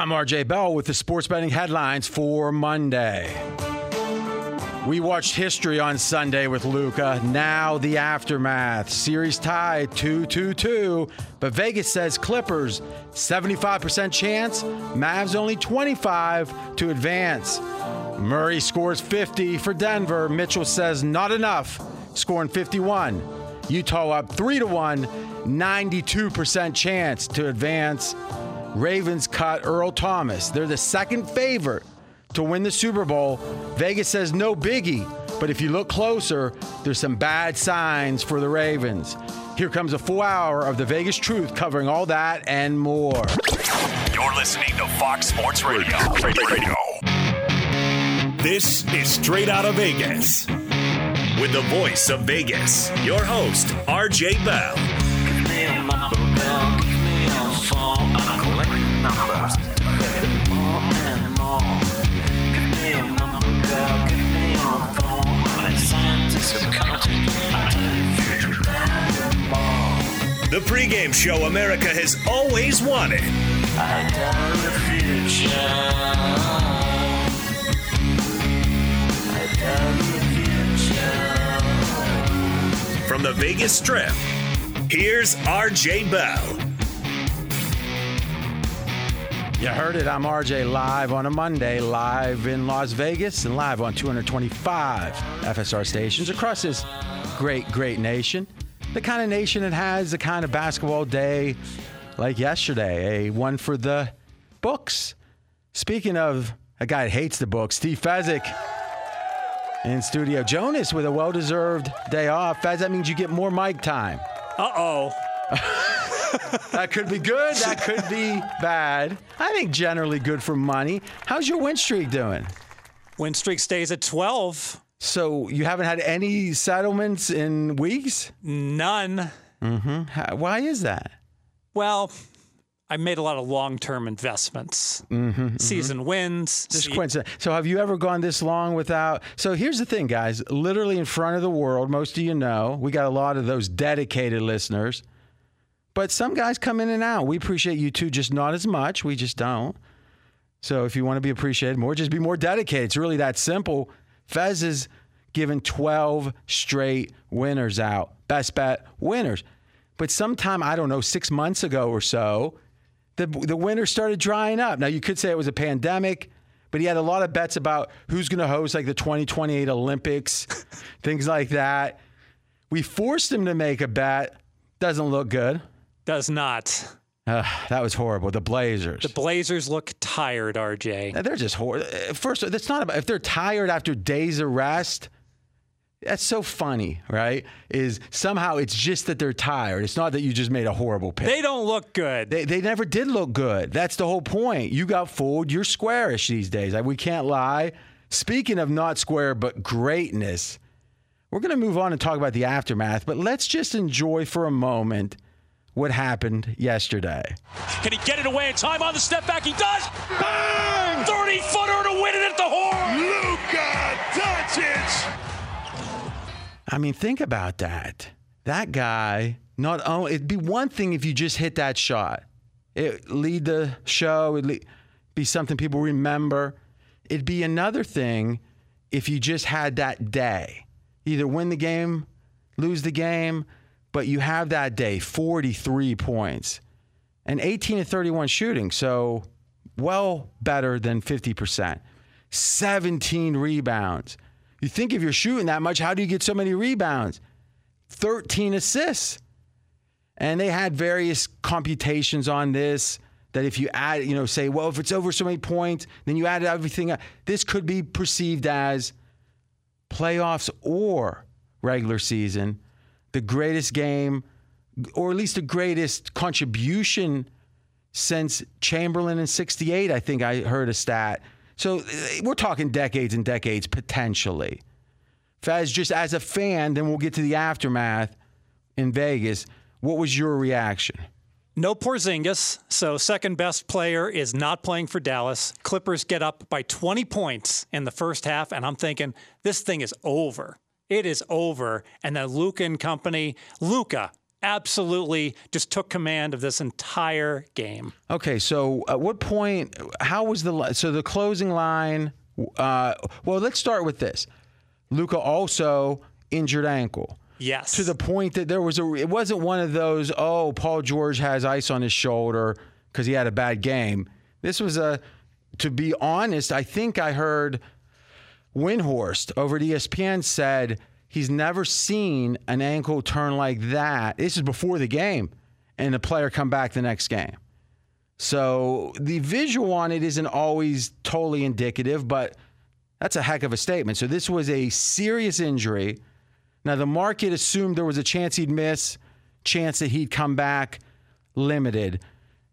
I'm RJ Bell with the sports betting headlines for Monday. We watched history on Sunday with Luka. Now the aftermath. Series tied 2 2 2. But Vegas says Clippers 75% chance, Mavs only 25 to advance. Murray scores 50 for Denver. Mitchell says not enough, scoring 51. Utah up 3 to 1, 92% chance to advance. Ravens cut Earl Thomas. They're the second favorite to win the Super Bowl. Vegas says no biggie, but if you look closer, there's some bad signs for the Ravens. Here comes a full hour of the Vegas truth covering all that and more. You're listening to Fox Sports Radio. Radio. This is Straight Out of Vegas. With the voice of Vegas, your host, RJ Bell. The pregame show America has always wanted. From the Vegas Strip, here's RJ Bell. You heard it. I'm RJ live on a Monday, live in Las Vegas, and live on 225 FSR stations across this great, great nation. The kind of nation that has the kind of basketball day like yesterday, a one for the books. Speaking of a guy that hates the books, Steve Fezzik in studio. Jonas with a well deserved day off. Fez, that means you get more mic time. Uh oh. That could be good. That could be bad. I think generally good for money. How's your win streak doing? Win streak stays at 12. So you haven't had any settlements in weeks? None. Mm-hmm. How- Why is that? Well, I made a lot of long term investments. Mm-hmm, mm-hmm. Season wins. Just se- coincidence. So have you ever gone this long without? So here's the thing, guys. Literally in front of the world, most of you know, we got a lot of those dedicated listeners. But some guys come in and out. We appreciate you too, just not as much. We just don't. So if you want to be appreciated more, just be more dedicated. It's really that simple. Fez is given 12 straight winners out. Best bet winners. But sometime, I don't know, six months ago or so, the, the winners started drying up. Now, you could say it was a pandemic, but he had a lot of bets about who's going to host like the 2028 Olympics, things like that. We forced him to make a bet. Doesn't look good. Does not. Uh, that was horrible. The Blazers. The Blazers look tired, RJ. They're just horrible. First, that's not about if they're tired after days of rest. That's so funny, right? Is somehow it's just that they're tired. It's not that you just made a horrible pick. They don't look good. They, they never did look good. That's the whole point. You got fooled. You're squarish these days. Like, we can't lie. Speaking of not square, but greatness, we're going to move on and talk about the aftermath, but let's just enjoy for a moment what happened yesterday. Can he get it away in time on the step back? He does. Bang! 30 footer to win it at the horn. Luka Doncic. I mean, think about that. That guy, not only, it'd be one thing if you just hit that shot, it lead the show, it'd le- be something people remember. It'd be another thing if you just had that day. Either win the game, lose the game, but you have that day 43 points and 18 to 31 shooting. So, well better than 50%. 17 rebounds. You think if you're shooting that much, how do you get so many rebounds? 13 assists. And they had various computations on this that if you add, you know, say, well, if it's over so many points, then you add everything up. This could be perceived as playoffs or regular season, the greatest game, or at least the greatest contribution since Chamberlain in 68, I think I heard a stat. So eh, we're talking decades and decades potentially. Fez, just as a fan, then we'll get to the aftermath in Vegas. What was your reaction? No Porzingis, so second best player is not playing for Dallas. Clippers get up by 20 points in the first half, and I'm thinking this thing is over. It is over. And then Luka and company, Luka, absolutely just took command of this entire game. Okay, so at what point? How was the so the closing line? Uh, well, let's start with this. Luka also injured ankle Yes. to the point that there was a. It wasn't one of those. Oh, Paul George has ice on his shoulder because he had a bad game. This was a. To be honest, I think I heard Windhorst over at ESPN said he's never seen an ankle turn like that. This is before the game, and the player come back the next game. So the visual on it isn't always totally indicative, but that's a heck of a statement. So this was a serious injury. Now the market assumed there was a chance he'd miss, chance that he'd come back, limited.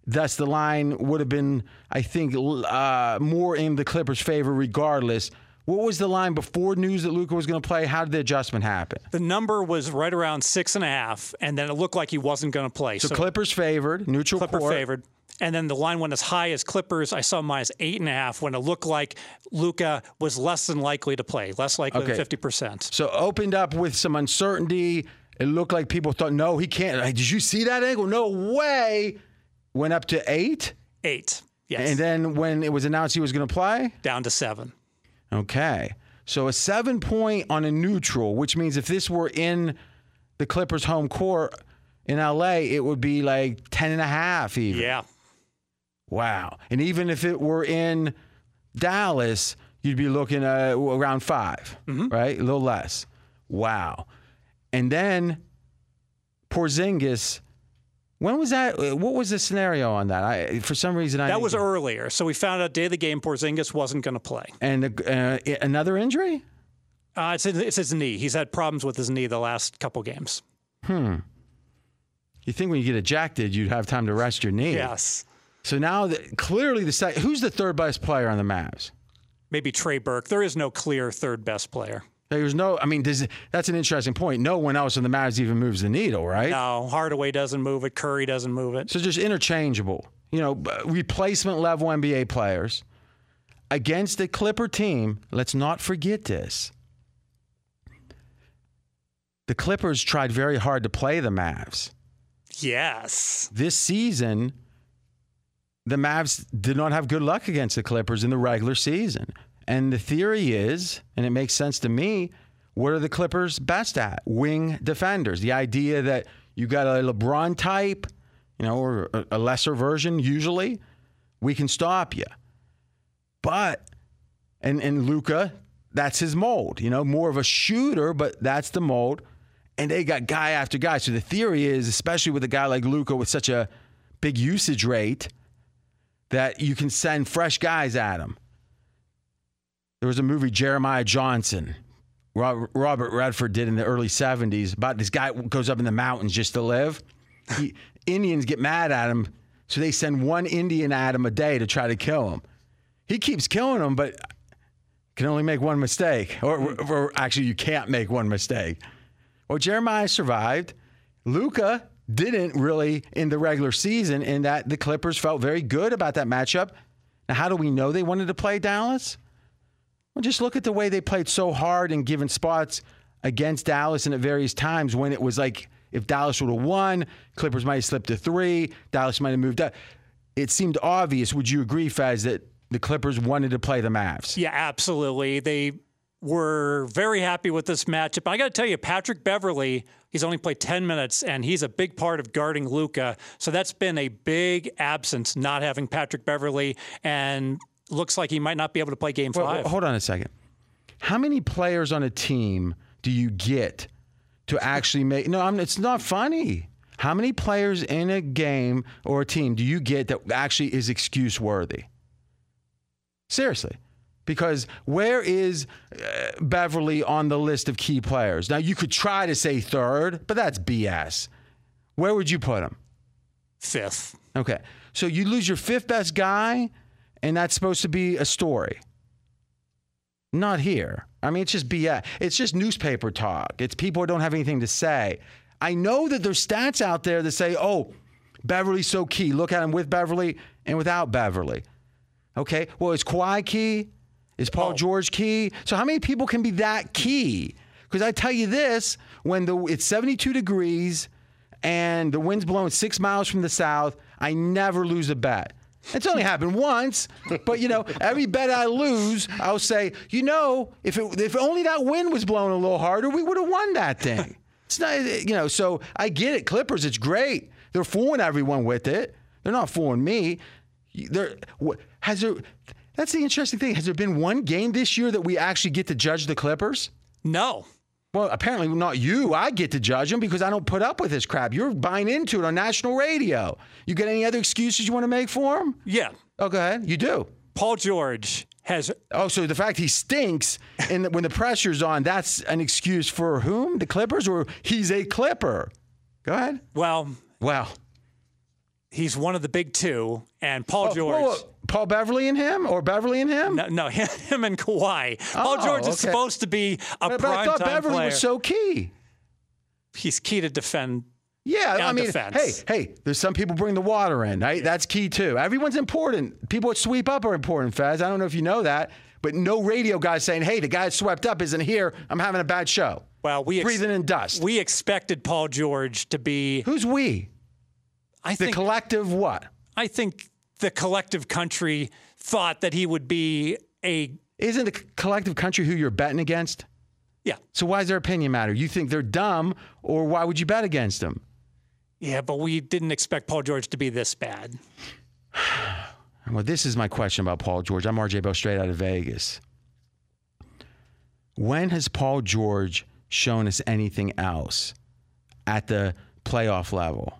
Thus, the line would have been, I think, uh, more in the Clippers' favor regardless. What was the line before news that Luka was going to play? How did the adjustment happen? the number was right around six and a half, and then it looked like he wasn't going to play. So, Clippers favored, neutral Clipper court. favored. And then the line went as high as Clippers. I saw minus eight and a half when it looked like Luka was less than likely to play, less likely Okay. than 50%. So opened up with some uncertainty. It looked like people thought, no, he can't. Like, Did you see that angle? No way. Went up to eight. Eight. Yes. And then when it was announced he was going to play, down to seven. Okay. So a seven point on a neutral, which means if this were in the Clippers' home court in LA, it would be like 10 and a half even. Yeah. Wow. And even if it were in Dallas, you'd be looking at around 5 mm-hmm. right? A little less. Wow. And then Porzingis. When was that? What was the scenario on that? I, for some reason, I That was earlier. So we found out day of the game Porzingis wasn't going to play. and uh, another injury. Uh, it's, his, it's his knee. He's had problems with his knee the last couple games. Hmm. You think when you get ejected, you'd have time to rest your knee? Yes. So now, the, clearly, the sec- who's the third best player on the Mavs? Maybe Trey Burke. There is no clear third best player. There's no. I mean, does, that's an interesting point. No one else in the Mavs even moves the needle, right? No, Hardaway doesn't move it. Curry doesn't move it. So just interchangeable, you know, replacement level NBA players against the Clipper team. Let's not forget this. The Clippers tried very hard to play the Mavs. Yes. This season, the Mavs did not have good luck against the Clippers in the regular season. And the theory is, and it makes sense to me, what are the Clippers best at? Wing defenders. The idea that you got a LeBron type, you know, or a- lesser version usually, we can stop you. But and and Luka, that's his mold. You know, more of a shooter, but that's the mold. And they got guy after guy. So the theory is, especially with a guy like Luka with such a big usage rate, that you can send fresh guys at him. There was a movie Jeremiah Johnson, Robert Redford did in the early '70s about this guy goes up in the mountains just to live. He, Indians get mad at him, so they send one Indian at him a day to try to kill him. He keeps killing them, but can only make one mistake. Or, or actually, you can't make one mistake. Well, Jeremiah survived. Luka didn't really in the regular season, in that the Clippers felt very good about that matchup. Now, how do we know they wanted to play Dallas? Well, just look at the way they played so hard in given spots against Dallas and at various times when it was like if Dallas would have won, Clippers might have slipped to three, Dallas might have moved up. It seemed obvious. Would you agree, Fez, that the Clippers wanted to play the Mavs? Yeah, absolutely. They were very happy with this matchup. I got to tell you, Patrick Beverley, he's only played 10 minutes, and he's a big part of guarding Luka. So that's been a big absence, not having Patrick Beverley, and looks like he might not be able to play game Well, five. hold on a second. How many players on a team do you get to actually make? No, I'm, it's not funny. How many players in a game or a team do you get that actually is excuse worthy? Seriously. Because where is uh, Beverley on the list of key players? Now, you could try to say third, but that's BS. Where would you put him? Fifth. Okay. So you lose your fifth best guy, and that's supposed to be a story. Not here. I mean, it's just BS. It's just newspaper talk. It's people who don't have anything to say. I know that there's stats out there that say, oh, Beverley's so key. Look at him with Beverley and without Beverley. Okay. Well, is Kawhi key? Is Paul oh. George key? So how many people can be that key? Because I tell you this, when the it's 72 degrees and the wind's blowing six miles from the south, I never lose a bet. It's only happened once, but you know, every bet I lose, I'll say, you know, if it, if only that wind was blowing a little harder, we would have won that thing. It's not, you know, so I get it. Clippers, it's great. They're fooling everyone with it. They're not fooling me. There has there. That's the interesting thing. Has there been one game this year that we actually get to judge the Clippers? No. Well, apparently not you. I get to judge him because I don't put up with this crap. You're buying into it on national radio. You got any other excuses you want to make for him? Yeah. Oh, go ahead. You do. Paul George has. Oh, so the fact he stinks and when the pressure's on, that's an excuse for whom? The Clippers, or he's a Clipper? Go ahead. Well. Well. He's one of the big two, and Paul oh, George. Whoa, whoa. Paul Beverley and him, or Beverley and him? No, no him and Kawhi. Oh, Paul George is supposed to be a but, but I thought Beverley player. was so key. He's key to defend. Yeah, I mean, defense. hey, hey, there's some people bring the water in. Right? That's key too. Everyone's important. People that sweep up are important, Fez. I don't know if you know that, but no radio guy saying, "Hey, the guy that swept up isn't here. I'm having a bad show." Well, we ex- breathing in dust. We expected Paul George to be. Who's we? I the think collective what? I think the collective country thought that he would be a. Isn't the collective country who you're betting against? Yeah. So why does their opinion matter? You think they're dumb, or why would you bet against them? Yeah, but we didn't expect Paul George to be this bad. well, this is my question about Paul George. I'm RJ Bell, straight out of Vegas. When has Paul George shown us anything else at the playoff level?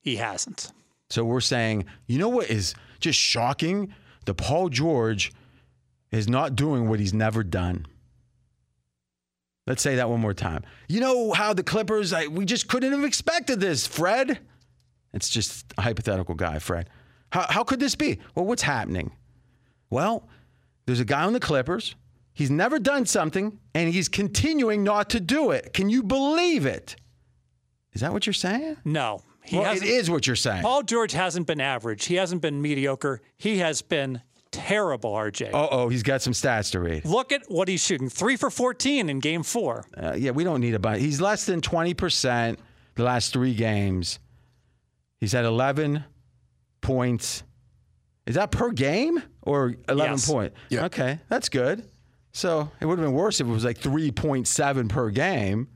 He hasn't. So we're saying, you know what is just shocking? The Paul George is not doing what he's never done. Let's say that one more time. You know how the Clippers, I, we just couldn't have expected this, Fred. It's just a hypothetical guy, Fred. How, how could this be? Well, what's happening? Well, there's a guy on the Clippers. He's never done something, and he's continuing not to do it. Can you believe it? Is that what you're saying? No. He well, it is what you're saying. Paul George hasn't been average. He hasn't been mediocre. He has been terrible, RJ. Oh, oh, he's got some stats to read. Look at what he's shooting. Three for 14 in game four. Uh, yeah, we don't need a bunch. He's less than 20% the last three games. He's had 11 points. Is that per game or 11 yes. point? Yeah. Okay, that's good. So it would have been worse if it was like 3.7 per game.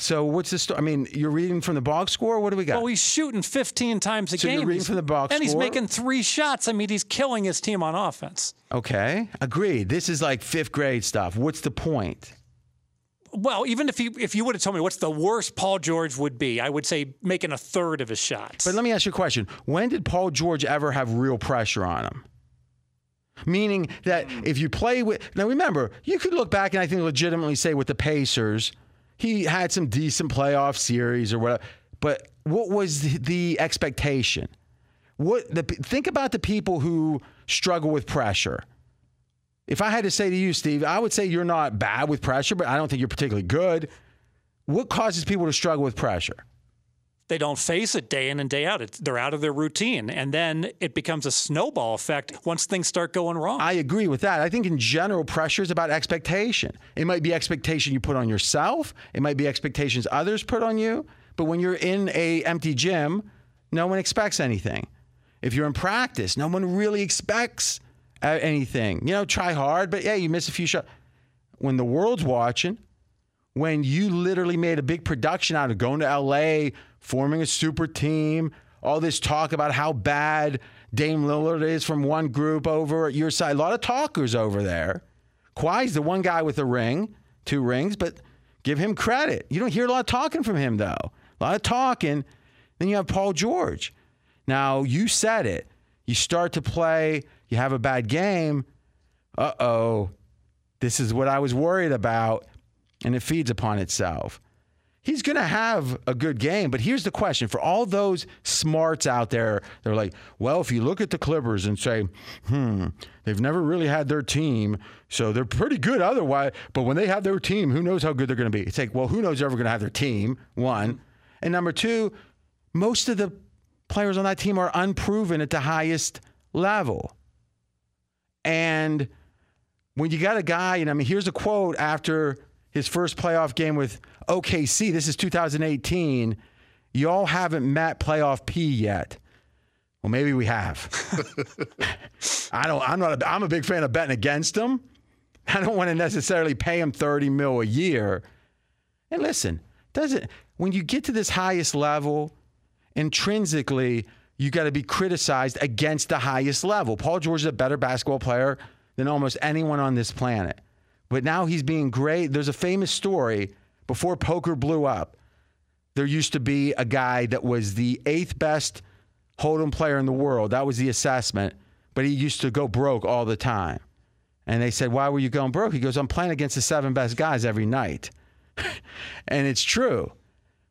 So what's the story? I mean, you're reading from the box score. What do we got? Well, he's shooting 15 times a game. so game. You're reading from the box score. and score? he's making three shots. I mean, he's killing his team on offense. Okay, agreed. This is like fifth grade stuff. What's the point? Well, even if you if you would have told me what's the worst Paul George would be, I would say making a third of his shots. But let me ask you a question: When did Paul George ever have real pressure on him? Meaning that if you play with now, remember you could look back and I think legitimately say with the Pacers he had some decent playoff series or whatever. But what was the expectation? What the think about the people who struggle with pressure. If I had to say to you, Steve, I would say you're not bad with pressure, but I don't think you're particularly good. What causes people to struggle with pressure? They don't face it day in and day out. They're out of their routine. And then it becomes a snowball effect once things start going wrong. I agree with that. I think in general, pressure is about expectation. It might be expectation you put on yourself, it might be expectations others put on you. But when you're in a empty gym, no one expects anything. If you're in practice, no one really expects uh, anything. You know, try hard, but yeah, you miss a few shots. When the world's watching, when you literally made a big production out of going to LA, forming a super team, all this talk about how bad Dame Lillard is from one group over at your side. A lot of talkers over there. Kawhi's the one guy with a ring, two rings, but give him credit. You don't hear a lot of talking from him, though. A lot of talking. Then you have Paul George. Now, you said it. You start to play, you have a bad game. Uh oh. This is what I was worried about. And it feeds upon itself he's going to have a good game. But here's the question for all those smarts out there, they're like, well, if you look at the Clippers and say, hmm, they've never really had their team, so they're pretty good otherwise. But when they have their team, who knows how good they're going to be? It's like, well, who knows ever going to have their team? One. And number two, most of the players on that team are unproven at the highest level. And when you got a guy, and I mean, here's a quote after his first playoff game with OKC. This is 2018. Y'all haven't met playoff P yet. Well, maybe we have. I don't. I'm not. A, I'm a big fan of betting against him. I don't want to necessarily pay him 30 mil a year. And listen, does it when you get to this highest level, intrinsically you got to be criticized against the highest level. Paul George is a better basketball player than almost anyone on this planet. But now he's being great. There's a famous story before poker blew up. There used to be a guy that was the eighth best Hold'em player in the world. That was the assessment. But he used to go broke all the time. And they said, Why were you going broke? He goes, I'm playing against the seven best guys every night. and it's true,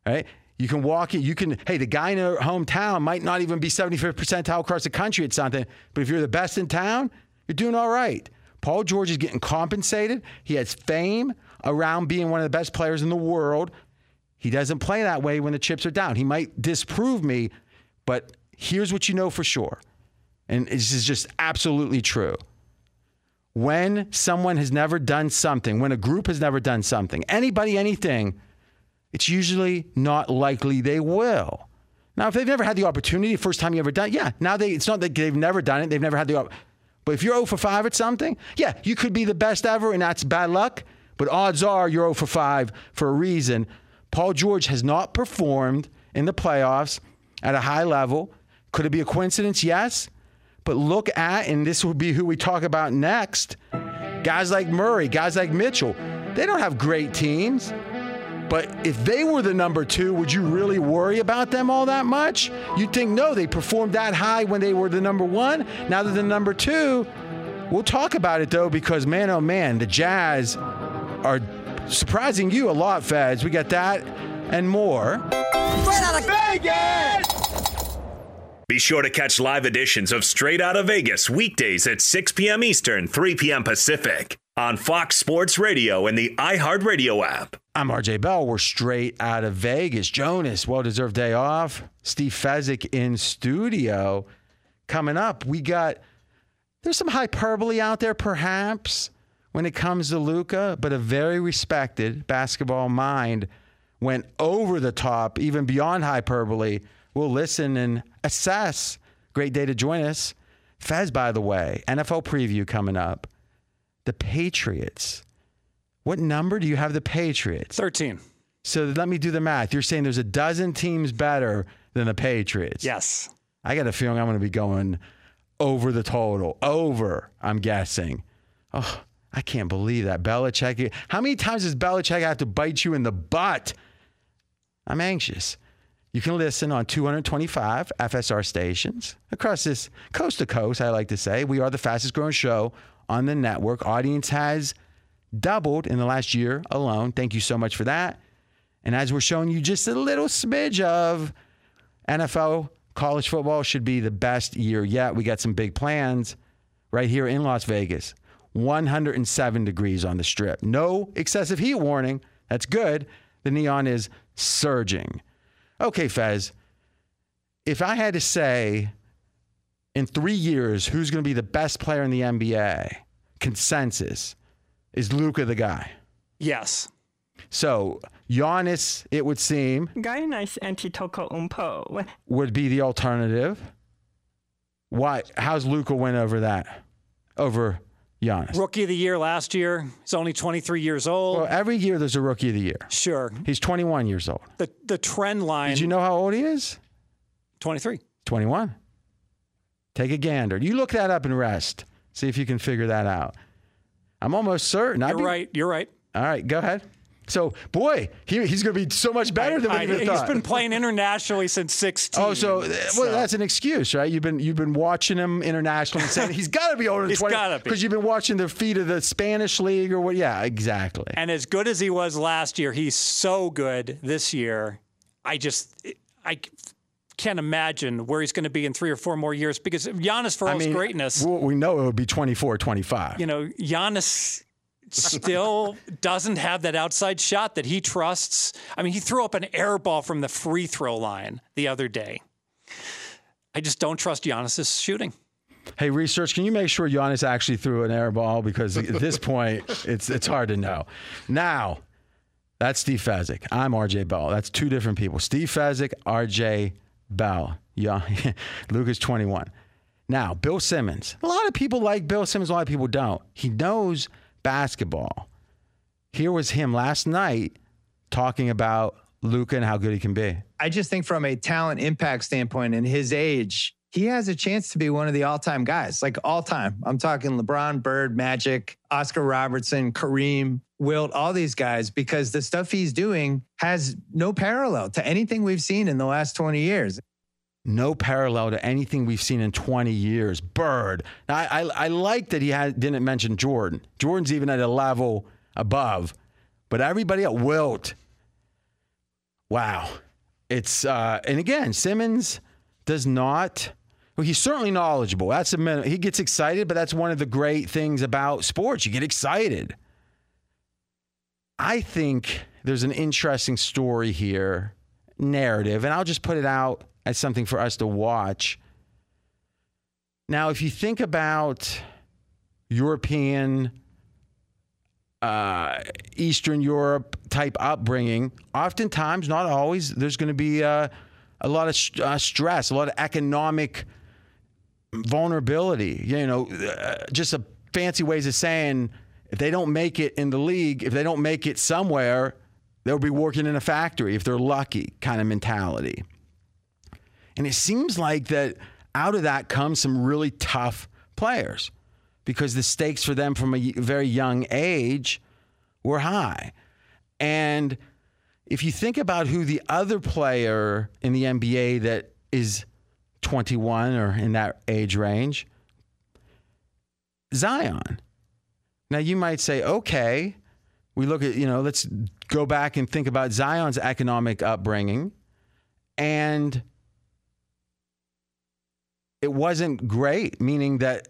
right? You can walk in, You can, hey, the guy in your hometown might not even be 75th percentile across the country at something, but if you're the best in town, you're doing all right. Paul George is getting compensated. He has fame around being one of the best players in the world. He doesn't play that way when the chips are down. He might disprove me, but here's what you know for sure. And this is just absolutely true. When someone has never done something, when a group has never done something, anybody, anything, it's usually not likely they will. Now, if they've never had the opportunity, first time you ever done it, yeah, now they, it's not that they've never done it, they've never had the opportunity. But if you're 0 for 5 at something, yeah, you could be the best ever, and that's bad luck. But odds are you're 0 for 5 for a reason. Paul George has not performed in the playoffs at a high level. Could it be a coincidence? Yes. But look at, and this will be who we talk about next guys like Murray, guys like Mitchell. They don't have great teams. But if they were the number two, would you really worry about them all that much? You'd think, no, they performed that high when they were the number one. Now they're the number two. We'll talk about it though, because man, oh man, the Jazz are surprising you a lot, Fez. We got that and more. Straight out of Vegas! Be sure to catch live editions of Straight Out of Vegas weekdays at 6 p.m. Eastern, 3 p.m. Pacific on Fox Sports Radio and the iHeartRadio app. I'm RJ Bell. We're straight out of Vegas. Jonas, well deserved day off. Steve Fezzik in studio. Coming up, we got there's some hyperbole out there, perhaps, when it comes to Luka, but a very respected basketball mind went over the top, even beyond hyperbole. We'll listen and assess. Great day to join us. Fez, by the way, NFL preview coming up the Patriots. What number do you have the Patriots? 13. So let me do the math. You're saying there's a dozen teams better than the Patriots. Yes. I got a feeling I'm going to be going over the total. Over, I'm guessing. Oh, I can't believe that. Belichick. How many times does Belichick have to bite you in the butt? I'm anxious. You can listen on 225 FSR stations across this coast to coast, I like to say. We are the fastest growing show on the network. Audience has doubled in the last year alone. Thank you so much for that. And as we're showing you just a little smidge of NFL college football should be the best year yet. We got some big plans right here in Las Vegas. 107 degrees on the strip. No excessive heat warning. That's good. The neon is surging. Okay, Fez. If I had to say in three years, who's going to be the best player in the NBA? Consensus is Luka the guy. Yes. So Giannis, it would seem, Giannis Antetokounmpo would be the alternative. Why? How's Luka win over that? Over Giannis. Rookie of the year last year. He's only 23 years old. Well, every year there's a rookie of the year. Sure. He's 21 years old. The the trend line. Did you know how old he is? 23. 21. Take a gander. You look that up and rest. See if you can figure that out. I'm almost certain. You're be, right. You're right. All right, go ahead. So, boy, he, he's going to be so much better than I, we I, thought. He's been playing internationally since 16. Oh, so, eh, well, that's an excuse, right? You've been you've been watching him internationally and saying he's got to be older than he's 20 got to be because you've been watching the feet of the Spanish league or what? Yeah, exactly. And as good as he was last year, he's so good this year. I just I can't imagine where he's going to be in three or four more years because Giannis, for all I mean, his greatness, we know it would be 24, 25. You know, Giannis still doesn't have that outside shot that he trusts. I mean, he threw up an air ball from the free throw line the other day. I just don't trust Giannis's shooting. Hey, research, can you make sure Giannis actually threw an air ball? Because at this point, it's it's hard to know. Now, That's Steve Fezzik. I'm RJ Bell. That's two different people. Steve Fezzik, RJ Bell. Yeah, Luka's 21. Now, Bill Simmons. A lot of people like Bill Simmons, a lot of people don't. He knows basketball. Here was him last night talking about Luka and how good he can be. I just think from a talent impact standpoint and his age, he has a chance to be one of the all-time guys, like all time. I'm talking LeBron, Bird, Magic, Oscar Robertson, Kareem, Wilt, all these guys, because the stuff he's doing has no parallel to anything we've seen in the last 20 years. No parallel to anything we've seen in 20 years. Bird. Now, I, I, I like that he had, didn't mention Jordan. Jordan's even at a level above, but everybody at Wilt. Wow. It's, uh, and again, Simmons does not. Well, he's certainly knowledgeable. That's a minute. He gets excited, but that's one of the great things about sports. You get excited. I think there's an interesting story here, narrative, and I'll just put it out as something for us to watch. Now, if you think about European, uh, Eastern Europe type upbringing, oftentimes, not always, there's going to be uh, a lot of uh, stress, a lot of economic vulnerability. You know, uh, just a fancy ways of saying if they don't make it in the league, if they don't make it somewhere, they'll be working in a factory if they're lucky, kind of mentality. And it seems like that out of that comes some really tough players because the stakes for them from a very young age were high. And if you think about who the other player in the NBA that is 21 or in that age range, Zion. Now you might say, okay, we look at, you know, let's go back and think about Zion's economic upbringing. And it wasn't great, meaning that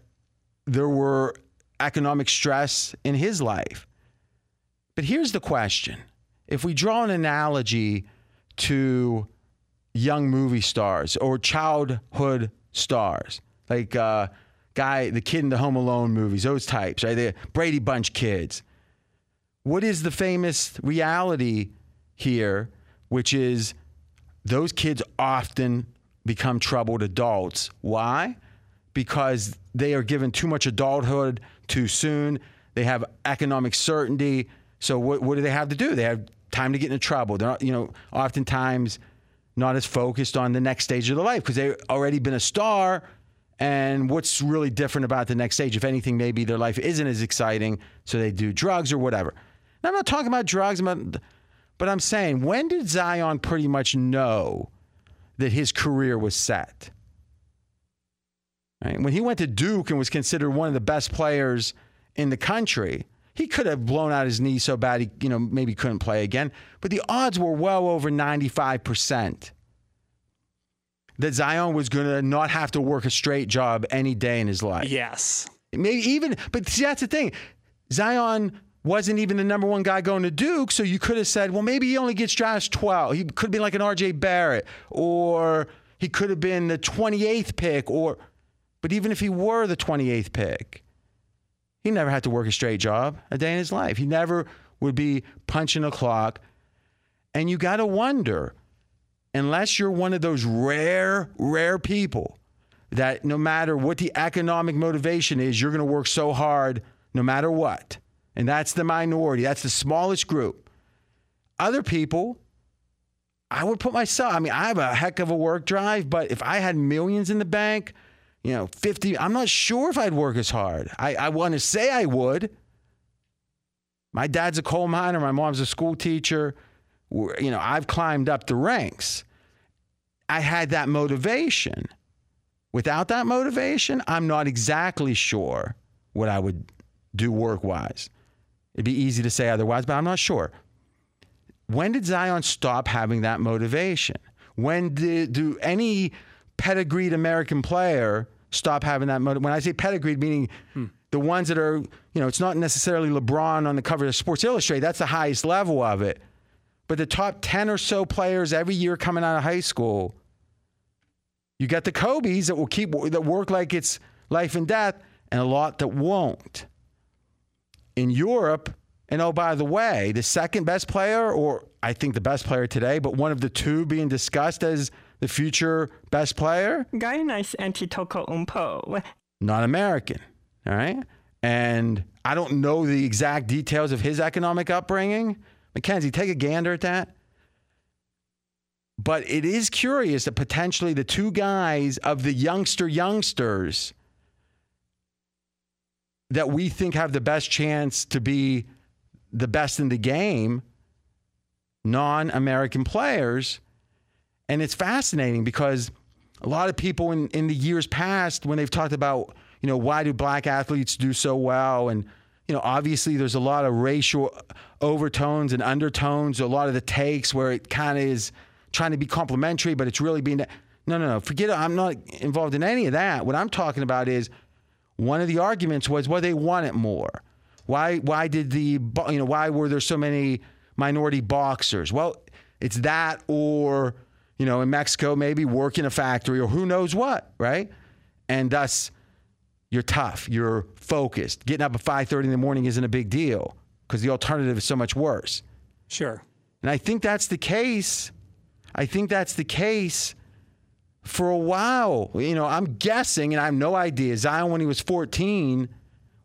there were economic stress in his life. But here's the question if we draw an analogy to young movie stars or childhood stars, like uh, guy, the kid in the Home Alone movies, those types, right? The Brady Bunch kids. What is the famous reality here, which is those kids often become troubled adults. Why? Because they are given too much adulthood too soon. They have economic certainty. So what, what do they have to do? They have time to get into trouble. They're not, you know, oftentimes not as focused on the next stage of their life because they've already been a star. And what's really different about the next stage? If anything, maybe their life isn't as exciting, so they do drugs or whatever. Now, I'm not talking about drugs, but I'm saying, when did Zion pretty much know that his career was set? Right? When he went to Duke and was considered one of the best players in the country, he could have blown out his knee so bad he, you know, maybe couldn't play again. But the odds were well over 95% that Zion was going to not have to work a straight job any day in his life. Yes. Maybe even, but see, that's the thing. Zion wasn't even the number one guy going to Duke, so you could have said, well, maybe he only gets drafted 12. He could have been like an RJ Barrett, or he could have been the 28th pick, or, but even if he were the 28th pick, he never had to work a straight job a day in his life. He never would be punching a clock. And you got to wonder, unless you're one of those rare, rare people that no matter what the economic motivation is, you're going to work so hard no matter what. And that's the minority, that's the smallest group. Other people, I would put myself, I mean, I have a heck of a work drive, but if I had millions in the bank, you know, 50, I'm not sure if I'd work as hard. I, I want to say I would. My dad's a coal miner, my mom's a school teacher. You know, I've climbed up the ranks. I had that motivation. Without that motivation, I'm not exactly sure what I would do work wise. It'd be easy to say otherwise, but I'm not sure. When did Zion stop having that motivation? When did do any pedigreed American player stop having that motive? When I say pedigreed, meaning hmm. the ones that are, you know, it's not necessarily LeBron on the cover of Sports Illustrated. That's the highest level of it. But the top 10 or so players every year coming out of high school, you got the Kobe's that will keep, that work like it's life and death, and a lot that won't. In Europe, And oh, by the way, the second best player, or I think the best player today, but one of the two being discussed as the future best player, Giannis Antetokounmpo Umpo. not American. All right. And I don't know the exact details of his economic upbringing. Mackenzie, take a gander at that. But it is curious that potentially the two guys of the youngster youngsters that we think have the best chance to be the best in the game, non American players. And it's fascinating because a lot of people in, in the years past, when they've talked about, you know, why do black athletes do so well? And, you know, obviously there's a lot of racial overtones and undertones, a lot of the takes where it kind of is trying to be complimentary, but it's really being. No, no, no. Forget it. I'm not involved in any of that. What I'm talking about is one of the arguments was, well, they want it more. Why? Why did the you know why were there so many minority boxers? Well, it's that, or you know, in Mexico maybe work in a factory, or who knows what, right? And thus, you're tough, you're focused. Getting up at 5:30 in the morning isn't a big deal because the alternative is so much worse. Sure. And I think that's the case. I think that's the case for a while. You know, I'm guessing, and I have no idea. Zion, when he was 14,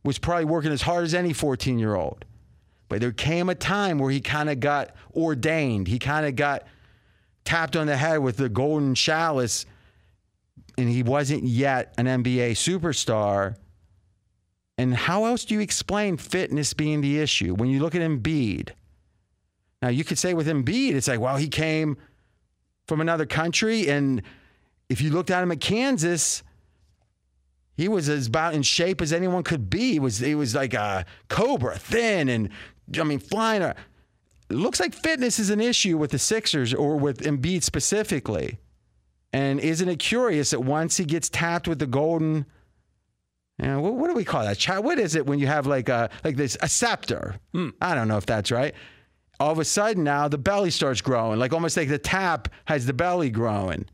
was probably working as hard as any 14 year old. But there came a time where he kind of got ordained. He kind of got tapped on the head with the golden chalice, and he wasn't yet an NBA superstar. And how else do you explain fitness being the issue when you look at Embiid? Now, you could say with Embiid, it's like, well, he came from another country. And if you looked at him at Kansas, he was as about in shape as anyone could be. He was, he was like a cobra, thin, and I mean, flying. It looks like fitness is an issue with the Sixers or with Embiid specifically. And isn't it curious that once he gets tapped with the golden, you know, what, what do we call that? What is it when you have like a like this a scepter? Hmm. I don't know if that's right all of a sudden now the belly starts growing, like almost like the tap has the belly growing.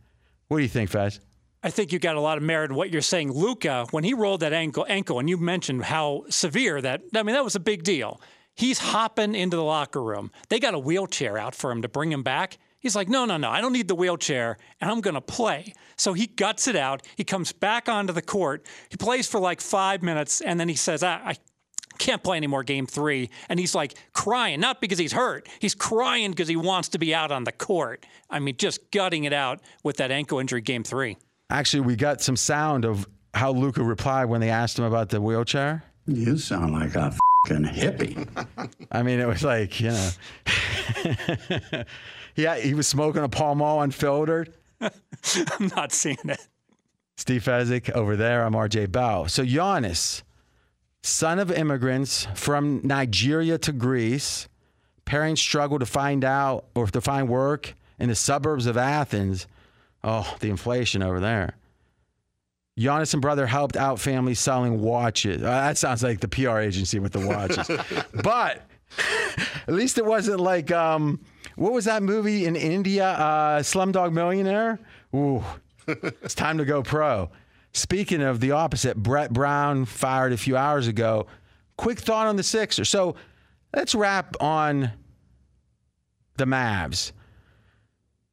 What do you think, Fez? I think you got a lot of merit in what you're saying. Luka, when he rolled that ankle, ankle, and you mentioned how severe that, I mean, that was a big deal. He's hopping into the locker room. They got a wheelchair out for him to bring him back. He's like, no, no, no, I don't need the wheelchair, and I'm going to play. So he guts it out. He comes back onto the court. He plays for like five minutes, and then he says, I, I can't play anymore game three. And he's like crying, not because he's hurt. He's crying because he wants to be out on the court. I mean, just gutting it out with that ankle injury game three. Actually, we got some sound of how Luka replied when they asked him about the wheelchair. You sound like a fucking hippie. I mean, it was like, you know, yeah, he was smoking a Pall Mall unfiltered. I'm not seeing it. Steve Fezzik over there. I'm RJ Bell. So Giannis, son of immigrants from Nigeria to Greece, parents struggle to find out or to find work in the suburbs of Athens. Oh, the inflation over there. Giannis and brother helped out families selling watches. Uh, that sounds like the PR agency with the watches. but at least it wasn't like um, what was that movie in India, uh, Slumdog Millionaire? Ooh, it's time to go pro. Speaking of the opposite, Brett Brown fired a few hours ago. Quick thought on the Sixers. So let's wrap on the Mavs.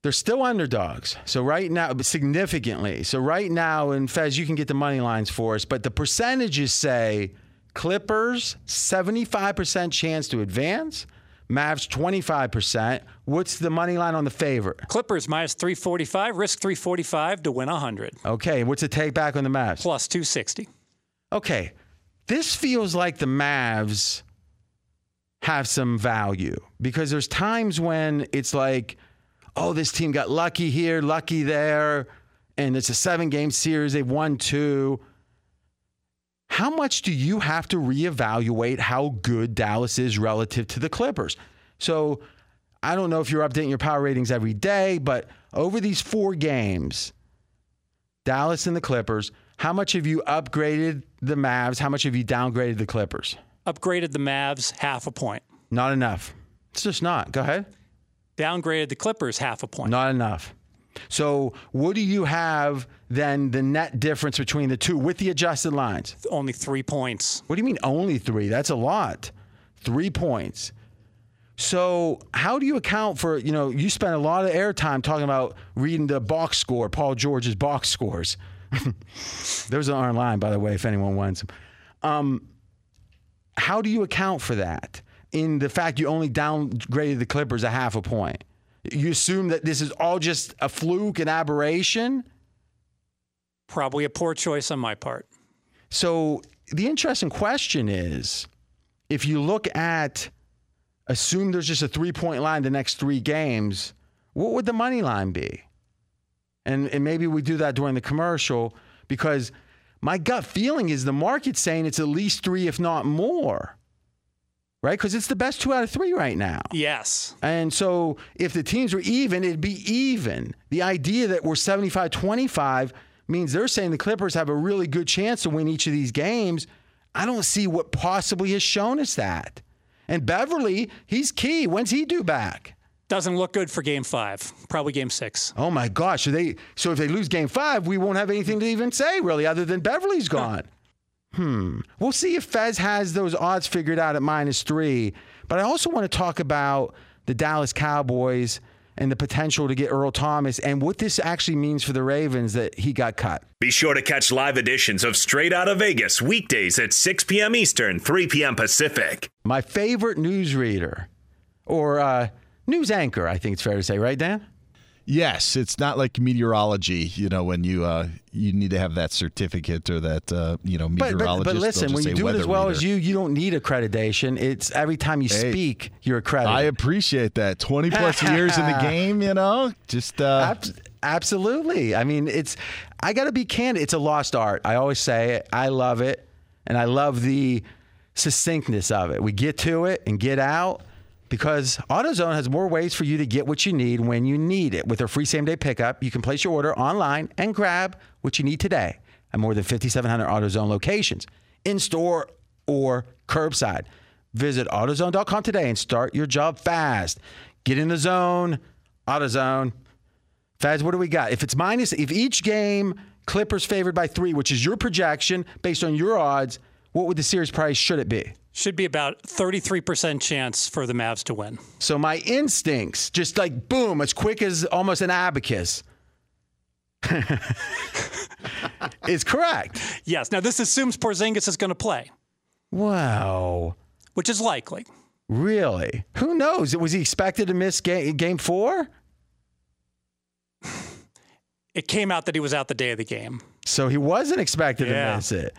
They're still underdogs. So right now, significantly. So right now, and Fez, you can get the money lines for us, but the percentages say Clippers, 75% chance to advance. Mavs 25%. What's the money line on the favorite? Clippers minus 345, risk 345 to win 100. Okay, what's the take back on the Mavs? Plus 260. Okay, this feels like the Mavs have some value because there's times when it's like, oh, this team got lucky here, lucky there, and it's a seven game series. They've won two. How much do you have to reevaluate how good Dallas is relative to the Clippers? So I don't know if you're updating your power ratings every day, but over these four games, Dallas and the Clippers, how much have you upgraded the Mavs? How much have you downgraded the Clippers? Upgraded the Mavs half a point. Not enough. It's just not. Go ahead. Downgraded the Clippers half a point. Not enough. So, what do you have then the net difference between the two with the adjusted lines? Only three points. What do you mean only three? That's a lot. three points. So how do you account for, you know, you spent a lot of airtime talking about reading the box score, Paul George's box scores. There's an online, by the way, if anyone wants them. Um, how do you account for that in the fact you only downgraded the Clippers a half a point? You assume that this is all just a fluke, an aberration? Probably a poor choice on my part. So the interesting question is if you look at assume there's just a three point line the next three games, what would the money line be? And, and maybe we do that during the commercial because my gut feeling is the market's saying it's at least three, if not more. Right? Because it's the best two out of three right now. Yes. And so if the teams were even, it'd be even. The idea that we're 75 25 means they're saying the Clippers have a really good chance to win each of these games. I don't see what possibly has shown us that. And Beverley, he's key. When's he due back? Doesn't look good for game five. Probably game six. Oh my gosh. So they so if they lose game five, we won't have anything to even say really, other than Beverley's gone. Hmm. We'll see if Fez has those odds figured out at minus three. But I also want to talk about the Dallas Cowboys and the potential to get Earl Thomas and what this actually means for the Ravens that he got cut. Be sure to catch live editions of Straight Out of Vegas weekdays at 6 p.m. Eastern, 3 p.m. Pacific. My favorite newsreader or uh, news anchor, I think it's fair to say, right, Dan? Yes, it's not like meteorology. You know, when you uh, you need to have that certificate or that uh, you know but, meteorologist. But, but listen, when you do it as well reader. as you, you don't need accreditation. It's every time you Hey, speak, you're accredited. I appreciate that. Twenty plus years in the game, you know, just uh, Ab- absolutely. I mean, it's. I got to be candid. It's a lost art. I always say it. I love it, and I love the succinctness of it. We get to it and get out because AutoZone has more ways for you to get what you need when you need it. With their free same day pickup, you can place your order online and grab what you need today at more than 5,700 AutoZone locations, in store or curbside. Visit AutoZone.com today and start your job fast. Get in the zone, AutoZone. Fez, what do we got? If it's minus, if each game Clippers favored by three, which is your projection based on your odds, what would the series price should it be? Should be about 33% chance for the Mavs to win. So my instincts, just like boom, as quick as almost an abacus, is correct. Yes. Now, this assumes Porzingis is going to play, Wow. which is likely. Really? Who knows? Was he expected to miss game, game four? It came out that he was out the day of the game. So he wasn't expected Yeah. to miss it.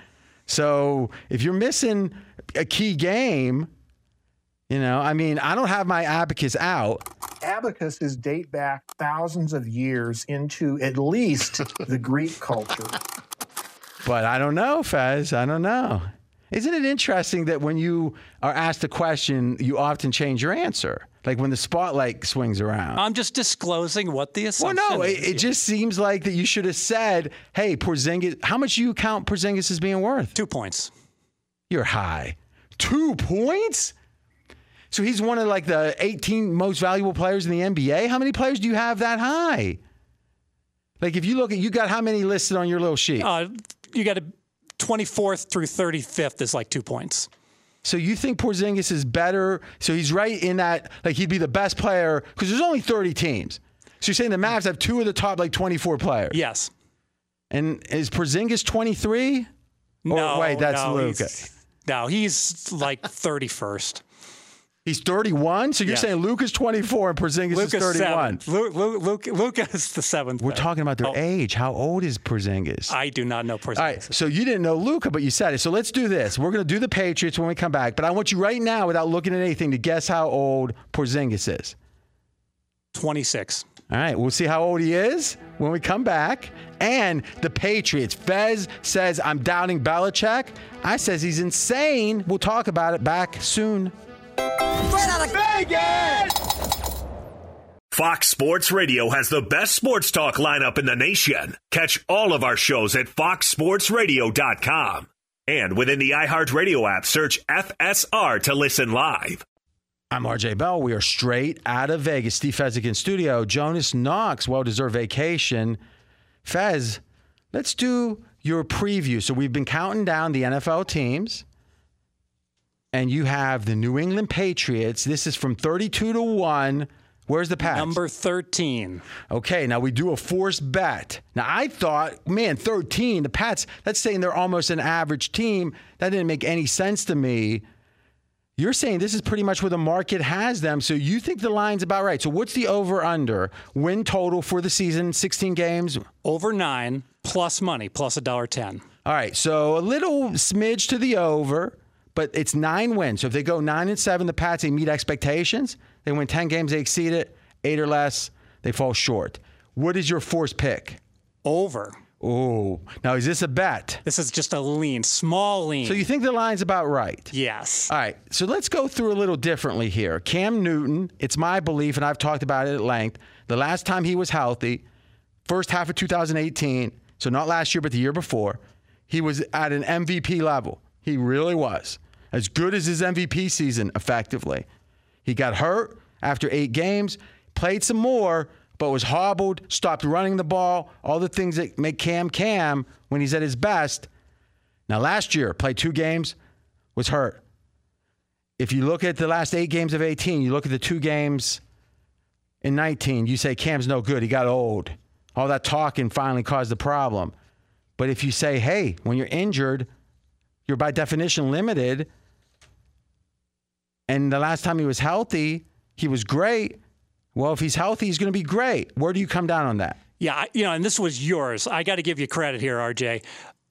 So if you're missing a key game, you know, I mean, I don't have my abacus out. abacuses date back thousands of years into at least the Greek culture. But I don't know, Fez. I don't know. Isn't it interesting that when you are asked a question, you often change your answer? Like when the spotlight swings around. I'm just disclosing what the well, assumption no, it, it just seems like that you should have said, hey, Porzingis, how much do you count Porzingis as being worth? Two points. You're high. Two points? So he's one of like the 18 most valuable players in the NBA. How many players do you have that high? Like if you look at, you got how many listed on your little sheet? Uh, you got a 24th through 35th is like two points. So you think Porzingis is better? So he's right in that, like he'd be the best player because there's only 30 teams. So you're saying the Mavs have two of the top like 24 players. Yes. And is Porzingis 23? No. wait, that's no, he's- No, he's like 31st. He's 31. So you're Yes. saying Luka's 24 and Porzingis is 31. seventh. Lu- Lu- Luka, Luka is the seventh. We're talking about their Oh, age. How old is Porzingis? I do not know Porzingis. All right, so you didn't know Luka, but you said it. So let's do this. We're going to do the Patriots when we come back, but I want you right now, without looking at anything, to guess how old Porzingis is. 26. All right, we'll see how old he is when we come back. And the Patriots. Fez says I'm doubting Belichick. I says he's insane. We'll talk about it back soon. Fox Sports Radio has the best sports talk lineup in the nation. Catch all of our shows at foxsportsradio.com. And within the iHeartRadio app, search FSR to listen live. I'm RJ Bell. We are straight out of Vegas. Steve Fezzik in studio. Jonas Knox, well deserved vacation. Fez, let's do your preview. So we've been counting down the NFL teams. And you have the New England Patriots. This is from 32 to 1. Where's the Pats? Number 13. Okay, now we do a forced bet. Now I thought, man, 13, the Pats, that's saying they're almost an average team. That didn't make any sense to me. You're saying this is pretty much where the market has them. So you think the line's about right. So what's the over under win total for the season? 16 games? Over nine plus money, plus a dollar ten. All right. So a little smidge to the over, but it's nine wins. So if they go nine and seven, the Pats, they meet expectations. They win 10 games, they exceed it. Eight or less, they fall short. What is your forced pick? Over. Oh, now is this a bet? This is just a lean, small lean. So you think the line's about right? Yes. All right. So let's go through a little differently here. Cam Newton, it's my belief, and I've talked about it at length. The last time he was healthy, first half of 2018, so not last year, but the year before, he was at an MVP level. He really was. As good as his MVP season, effectively. He got hurt after eight games, played some more, but was hobbled, stopped running the ball, all the things that make Cam Cam when he's at his best. Now, last year, played two games, was hurt. If you look at the last eight games of 18, you look at the two games in 19, you say Cam's no good. He got old. All that talking finally caused the problem. But if you say, hey, when you're injured, you're by definition limited. And the last time he was healthy, he was great. Well, if he's healthy, he's going to be great. Where do you come down on that? Yeah, you know, and this was yours. I got to give you credit here, RJ.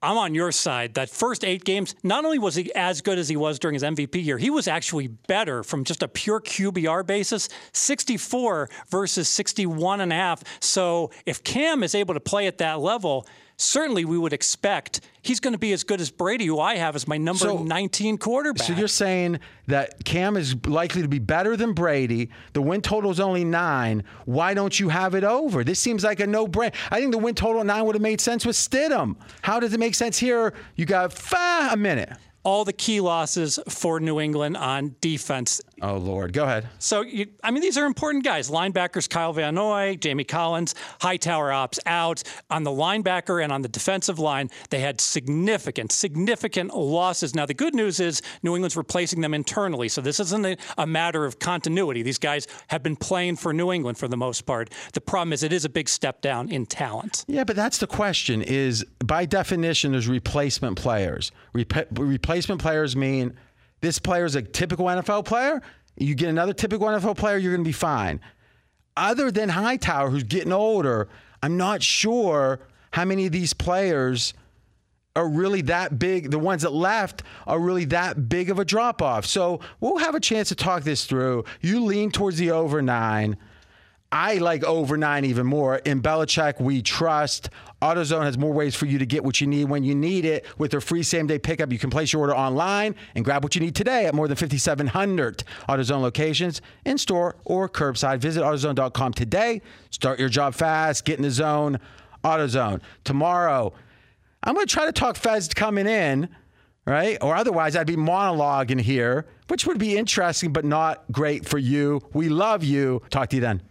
I'm on your side. That first eight games, not only was he as good as he was during his MVP year, he was actually better from just a pure QBR basis 64 versus 61 and a half. So if Cam is able to play at that level, certainly we would expect he's going to be as good as Brady, who I have as my number So- 19 quarterback. So you're saying that Cam is likely to be better than Brady. The win total is only nine. Why don't you have it over? This seems like a no-brainer. I think the win total at nine would have made sense with Stidham. How does it make sense here? You got a minute. All the key losses for New England on defense. Oh Lord, go ahead. So, you, I mean, these are important guys. Linebackers Kyle Van Noy, Jamie Collins, Hightower ops out. On the linebacker and on the defensive line, they had significant, significant losses. Now, the good news is New England's replacing them internally. So, this isn't a, a matter of continuity. These guys have been playing for New England for the most part. The problem is it is a big step down in talent. Yeah, but that's the question. Is by definition, there's replacement players. Rep- replacement players mean this player is a typical NFL player. You get another typical NFL player, you're going to be fine. Other than Hightower, who's getting older, I'm not sure how many of these players are really that big. The ones that left are really that big of a drop off. So we'll have a chance to talk this through. You lean towards the over nine. I like over nine even more. In Belichick, we trust. AutoZone has more ways for you to get what you need when you need it. With their free same day pickup, you can place your order online and grab what you need today at more than 5,700 AutoZone locations, in store or curbside. Visit AutoZone.com today. Start your job fast. Get in the zone. AutoZone. Tomorrow, I'm going to try to talk Fez coming in, right? Or otherwise, I'd be monologuing here, which would be interesting, but not great for you. We love you. Talk to you then.